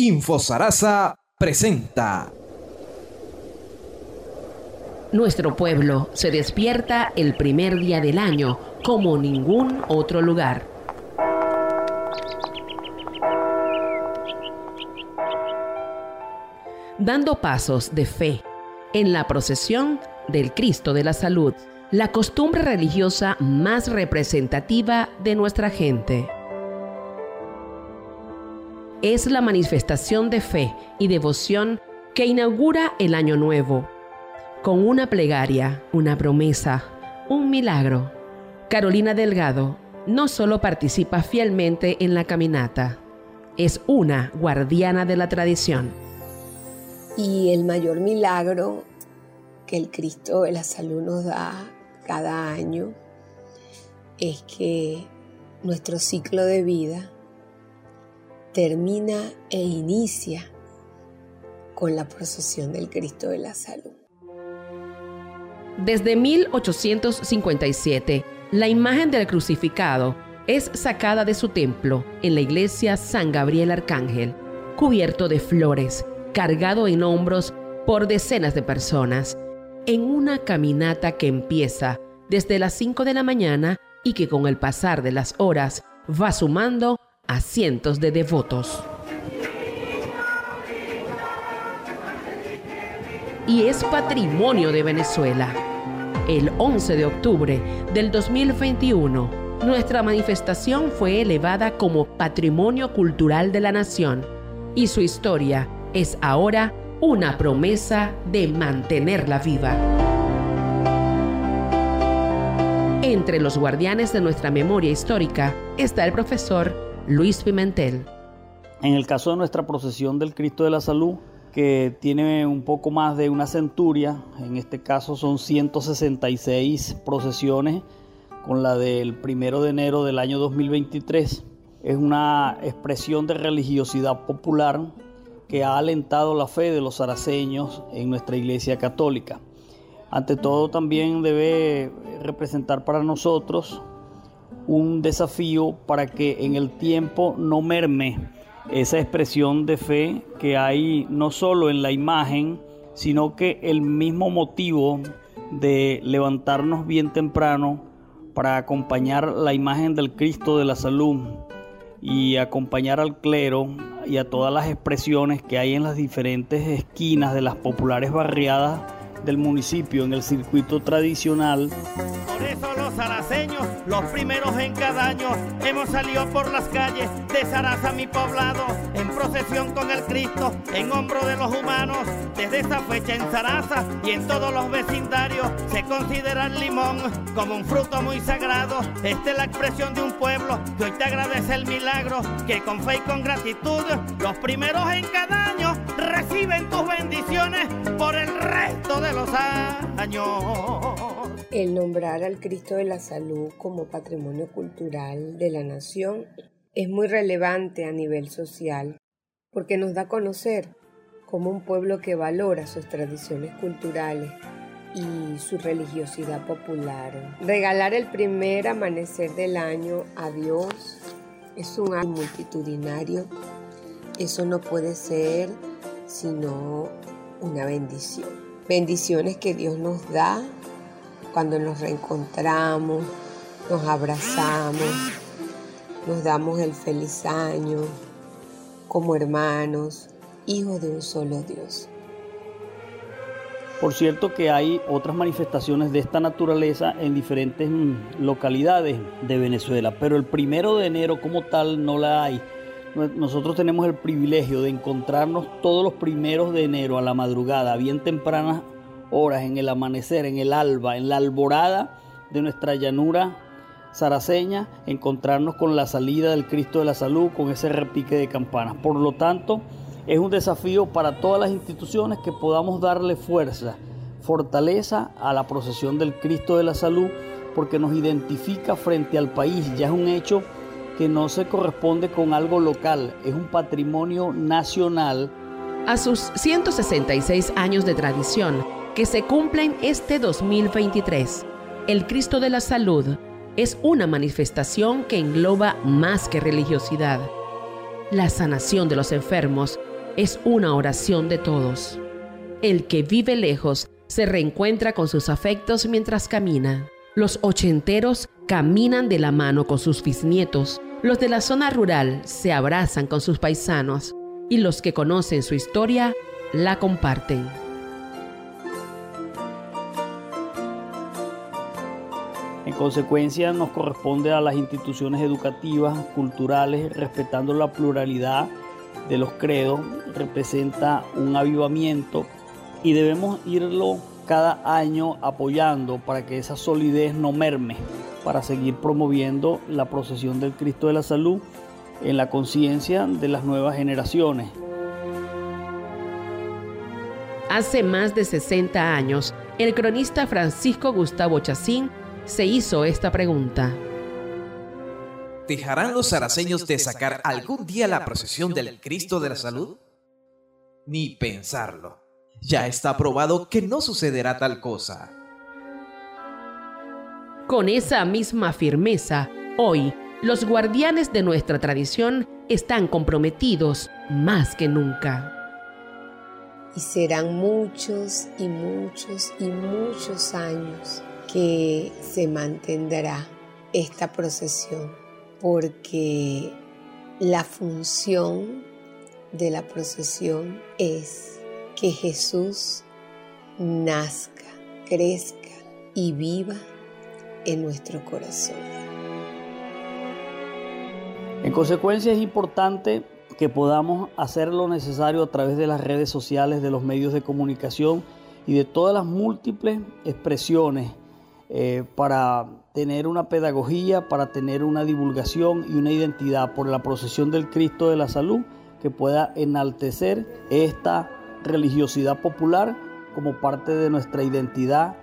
Infosarasa presenta. Nuestro pueblo se despierta el primer día del año como ningún otro lugar. Dando pasos de fe en la procesión del Cristo de la Salud, la costumbre religiosa más representativa de nuestra gente. Es la manifestación de fe y devoción que inaugura el año nuevo, con una plegaria, una promesa, un milagro. Carolina Delgado no solo participa fielmente en la caminata, es una guardiana de la tradición. Y el mayor milagro que el Cristo de la salud nos da cada año es que nuestro ciclo de vida termina e inicia con la procesión del Cristo de la salud. Desde 1857, la imagen del crucificado es sacada de su templo en la iglesia San Gabriel Arcángel, cubierto de flores, cargado en hombros por decenas de personas, en una caminata que empieza desde las 5 de la mañana y que con el pasar de las horas va sumando a cientos de devotos. Y es patrimonio de Venezuela. El 11 de octubre del 2021, nuestra manifestación fue elevada como Patrimonio Cultural de la Nación y su historia es ahora una promesa de mantenerla viva. Entre los guardianes de nuestra memoria histórica está el profesor Luis Pimentel. En el caso de nuestra procesión del Cristo de la Salud, que tiene un poco más de una centuria, en este caso son 166 procesiones, con la del primero de enero del año 2023. Es una expresión de religiosidad popular que ha alentado la fe de los saraceños en nuestra iglesia católica. Ante todo también debe representar para nosotros un desafío para que en el tiempo no merme esa expresión de fe que hay no solo en la imagen, sino que el mismo motivo de levantarnos bien temprano para acompañar la imagen del Cristo de la salud y acompañar al clero y a todas las expresiones que hay en las diferentes esquinas de las populares barriadas del municipio en el circuito tradicional. Por eso los zaraceños, los primeros en cada año, hemos salido por las calles de Zaraza, mi poblado, en procesión con el Cristo, en hombro de los humanos. Desde esa fecha en Zaraza y en todos los vecindarios se considera el limón como un fruto muy sagrado. Esta es la expresión de un pueblo que hoy te agradece el milagro, que con fe y con gratitud, los primeros en cada año reciben tus bendiciones de los años. El nombrar al Cristo de la Salud como patrimonio cultural de la nación es muy relevante a nivel social porque nos da a conocer como un pueblo que valora sus tradiciones culturales y su religiosidad popular. Regalar el primer amanecer del año a Dios es un acto multitudinario. Eso no puede ser sino una bendición bendiciones que Dios nos da cuando nos reencontramos, nos abrazamos, nos damos el feliz año como hermanos, hijos de un solo Dios. Por cierto que hay otras manifestaciones de esta naturaleza en diferentes mm, localidades de Venezuela, pero el primero de enero como tal no la hay nosotros tenemos el privilegio de encontrarnos todos los primeros de enero a la madrugada, bien tempranas horas, en el amanecer, en el alba, en la alborada de nuestra llanura saraceña, encontrarnos con la salida del Cristo de la Salud, con ese repique de campanas. Por lo tanto, es un desafío para todas las instituciones que podamos darle fuerza, fortaleza a la procesión del Cristo de la Salud, porque nos identifica frente al país, ya es un hecho que no se corresponde con algo local, es un patrimonio nacional. A sus 166 años de tradición, que se cumplen este 2023, el Cristo de la Salud es una manifestación que engloba más que religiosidad. La sanación de los enfermos es una oración de todos. El que vive lejos se reencuentra con sus afectos mientras camina. Los ochenteros caminan de la mano con sus bisnietos. Los de la zona rural se abrazan con sus paisanos y los que conocen su historia la comparten. En consecuencia, nos corresponde a las instituciones educativas, culturales, respetando la pluralidad de los credos, representa un avivamiento y debemos irlo cada año apoyando para que esa solidez no merme, para seguir promoviendo la procesión del Cristo de la Salud en la conciencia de las nuevas generaciones. Hace más de 60 años, el cronista Francisco Gustavo Chacín se hizo esta pregunta. ¿Dejarán los saraceños de sacar algún día la procesión del Cristo de la Salud? Ni pensarlo. Ya está probado que no sucederá tal cosa. Con esa misma firmeza, hoy los guardianes de nuestra tradición están comprometidos más que nunca. Y serán muchos y muchos y muchos años que se mantendrá esta procesión, porque la función de la procesión es que Jesús nazca, crezca y viva en nuestro corazón. En consecuencia es importante que podamos hacer lo necesario a través de las redes sociales, de los medios de comunicación y de todas las múltiples expresiones eh, para tener una pedagogía, para tener una divulgación y una identidad por la procesión del Cristo de la Salud que pueda enaltecer esta religiosidad popular como parte de nuestra identidad.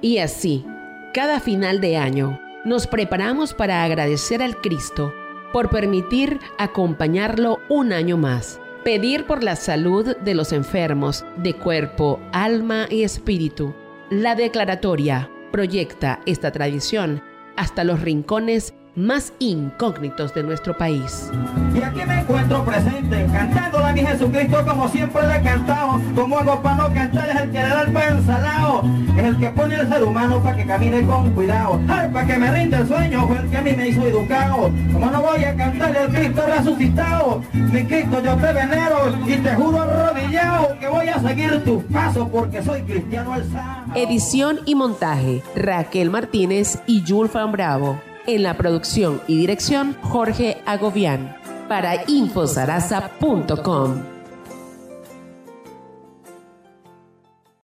Y así, cada final de año, nos preparamos para agradecer al Cristo por permitir acompañarlo un año más, pedir por la salud de los enfermos de cuerpo, alma y espíritu. La declaratoria proyecta esta tradición hasta los rincones más incógnitos de nuestro país. Y aquí me encuentro presente, cantando a mi Jesucristo como siempre le he cantado. Como hago para no cantar es el que le da el pan salado, es el que pone al ser humano para que camine con cuidado. Para que me rinde el sueño, fue el que a mí me hizo educado. Como no voy a cantar el Cristo resucitado, mi Cristo yo te venero y te juro arrodillado que voy a seguir tus pasos porque soy cristiano alzado. Edición y montaje, Raquel Martínez y Julfan Bravo. En la producción y dirección, Jorge Agobián. Para infosarasa.com.